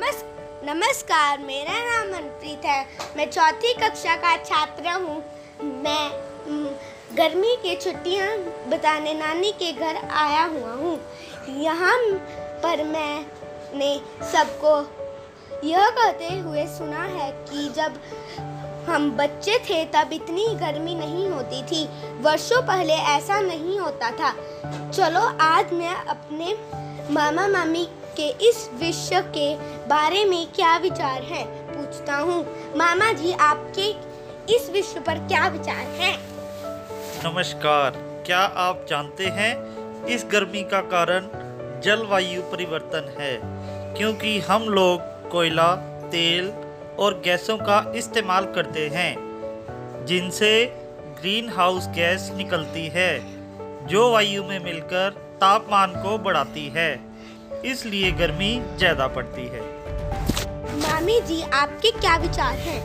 नमस्, नमस्कार, मेरा नाम मनप्रीत है। मैं चौथी कक्षा का छात्र हूँ। मैं गर्मी की छुट्टियाँ बताने नानी के घर आया हुआ हूँ। यहाँ पर मैंने सबको यह कहते हुए सुना है कि जब हम बच्चे थे तब इतनी गर्मी नहीं होती थी। वर्षों पहले ऐसा नहीं होता था। चलो आज मैं अपने मामा मामी के इस विषय के बारे में क्या विचार है? पूछता हूँ। मामा जी, आपके इस विषय पर क्या विचार हैं? नमस्कार। क्या आप जानते हैं इस गर्मी का कारण जलवायु परिवर्तन है? क्योंकि हम लोग कोयला, तेल और गैसों का इस्तेमाल करते हैं, जिनसे ग्रीन हाउस गैस निकलती है, जो वायु में मिलकर तापमान को बढ़ाती है। इसलिए गर्मी ज़्यादा पड़ती है। मामी जी आपके क्या विचार हैं?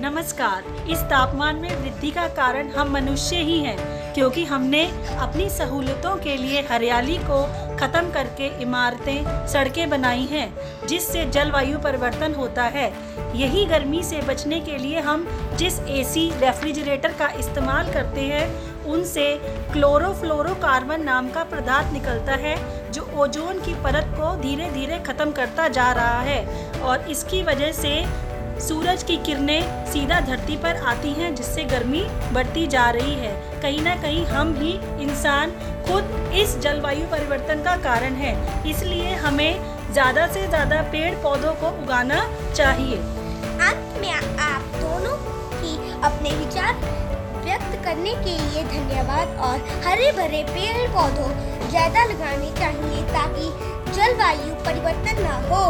नमस्कार। इस तापमान में वृद्धि का कारण हम मनुष्य ही हैं क्योंकि हमने अपनी सहूलतों के लिए हरियाली को खत्म करके इमारतें सड़कें बनाई हैं जिससे जलवायु परिवर्तन होता है। यही गर्मी से बचने के लिए हम जिस एसी रेफ्रिजरेटर का इस्तेमाल करते हैं उनसे क्लोरोफ्लोरोकार्बन नाम का पदार्थ निकलता है ओजोन की परत को धीरे धीरे खत्म करता जा रहा है और इसकी वजह से सूरज की किरणें सीधा धरती पर आती हैं, जिससे गर्मी बढ़ती जा रही है। कहीं ना कहीं हम भी इंसान खुद इस जलवायु परिवर्तन का कारण है। इसलिए हमें ज़्यादा से ज़्यादा पेड़ पौधों को उगाना चाहिए। अंत में आप दोनों की अपने विचार करने के लिए धन्यवाद और हरे भरे पेड़ पौधों ज़्यादा लगाने चाहिए ताकि जलवायु परिवर्तन ना हो।